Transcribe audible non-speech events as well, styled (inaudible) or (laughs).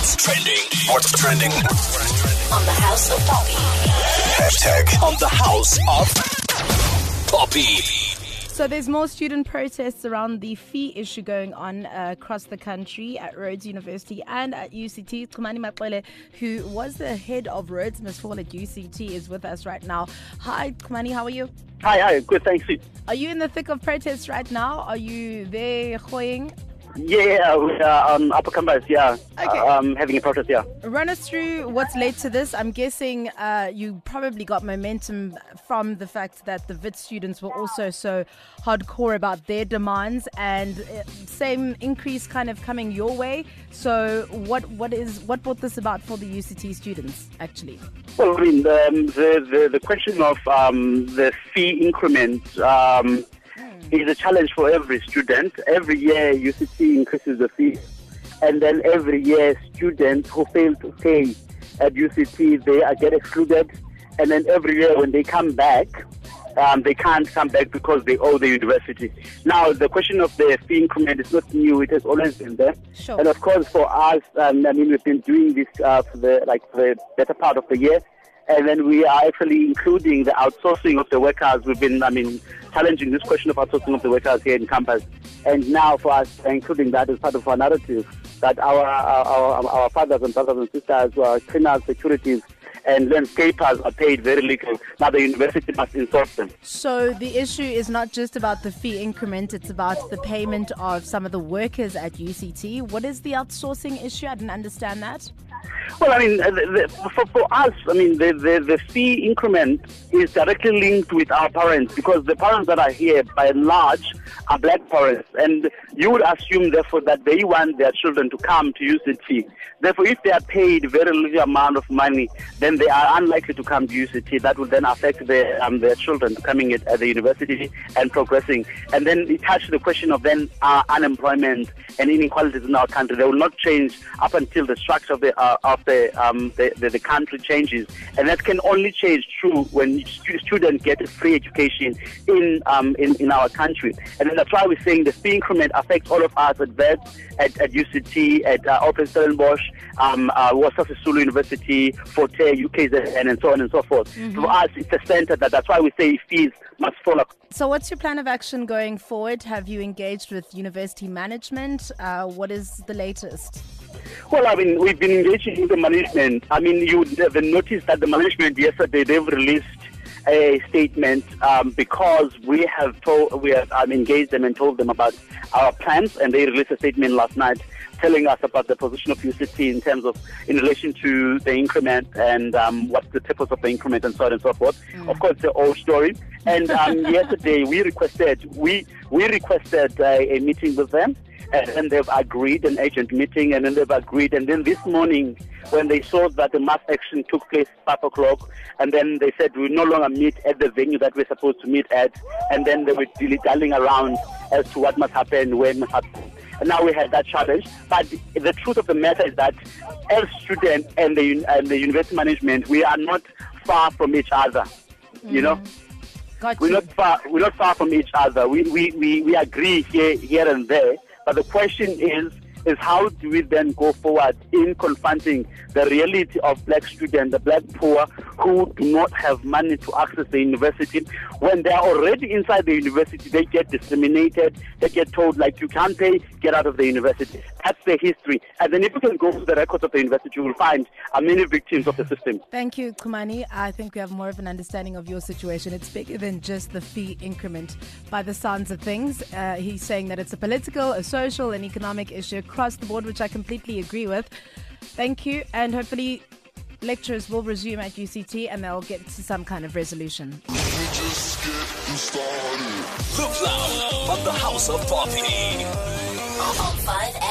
What's trending? What's trending? on the House of Poppy. Hashtag on the house of Poppy. So there's more student protests around the fee issue going on uh, across the country at Rhodes University and at UCT. Chumani Maxwele, who was the head of Rhodes Must Fall at UCT, is with us right now. Hi, Kumani, how are you? Hi, hi, good, thanks. Are you in the thick of protests right now? Are you there hoying? Yeah, we are on upper campus, yeah. Okay. Um, having a protest, yeah. Run us through what's led to this. I'm guessing uh, you probably got momentum from the fact that the Wits students were also so hardcore about their demands and uh, same increase kind of coming your way. So what what is what brought this about for the UCT students actually? Well, I mean, um, the, the, the question of um, the fee increment um, is a challenge for every student. Every year, UCT increases the fee. And then every year, students who fail to pay at UCT, they are get excluded. And then every year, when they come back, um, they can't come back because they owe the university. Now, the question of the fee increment is not new; it has always been there. Sure. And of course, for us, um, I mean, we've been doing this uh, for the like for the better part of the year, and then we are actually including the outsourcing of the workers. We've been, I mean, challenging this question of outsourcing of the workers here in campus, and now for us, uh, including that as part of our narrative that our our, our, our fathers and brothers and sisters are cleaners, securities, and landscapers are paid very little. Now the university must insult them. So the issue is not just about the fee increment; it's about the payment of some of the workers at UCT. What is the outsourcing issue? I didn't understand that. Well, I mean, uh, the, the, for, for us, I mean, the, the, the fee increment is directly linked with our parents because the parents that are here, by and large, are black parents. And you would assume, therefore, that they want their children to come to UCT. Therefore, if they are paid very little amount of money, then they are unlikely to come to UCT. That would then affect their, um, their children coming at, at the university and progressing. And then it touches the question of then uh, unemployment and inequalities in our country. They will not change up until the structure of the uh, of the, um, the, the the country changes, and that can only change true when stu- students get a free education in um in, in our country. And then that's why we're saying the fee increment affects all of us at Wits, at, at UCT, at uh, Open Stellenbosch, um, uh, University, Fort Hare, UKZN, and so on and so forth. For us, it's a center that that's why we say fees must fall. So, what's your plan of action going forward? Have you engaged with university management? Uh, what is the latest? Well, I mean, we've been engaging with the management. I mean, you would have noticed that the management yesterday they've released a statement um, because we have told we have um, engaged them and told them about our plans, and they released a statement last night telling us about the position of UCT in terms of in relation to the increment and um, what's the purpose of the increment and so on and so forth. Of course, the old story. And um, (laughs) yesterday we requested we we requested uh, a meeting with them and then they've agreed an agent meeting and then they've agreed and then this morning when they saw that the mass action took place at five o'clock and then they said we no longer meet at the venue that we're supposed to meet at and then they were dilly-dallying around as to what must happen when must happen and now we had that challenge but the truth of the matter is that as students and the, and the university management we are not far from each other you know mm. Got we're you. not far. We're not far from each other. We we, we, we agree here here and there. But the question is is how do we then go forward in confronting the reality of black students, the black poor who do not have money to access the university. When they are already inside the university, they get discriminated. They get told like you can't pay, get out of the university. That's the history. And then if you can go to the records of the university, you will find many victims of the system. Thank you, Chumani. I think we have more of an understanding of your situation. It's bigger than just the fee increment by the sounds of things. Uh, he's saying that it's a political, a social, and economic issue across the board, which I completely agree with. Thank you, and hopefully, lectures will resume at UCT and they'll get to some kind of resolution. Look loud on the house of Poppy. On 5 FM.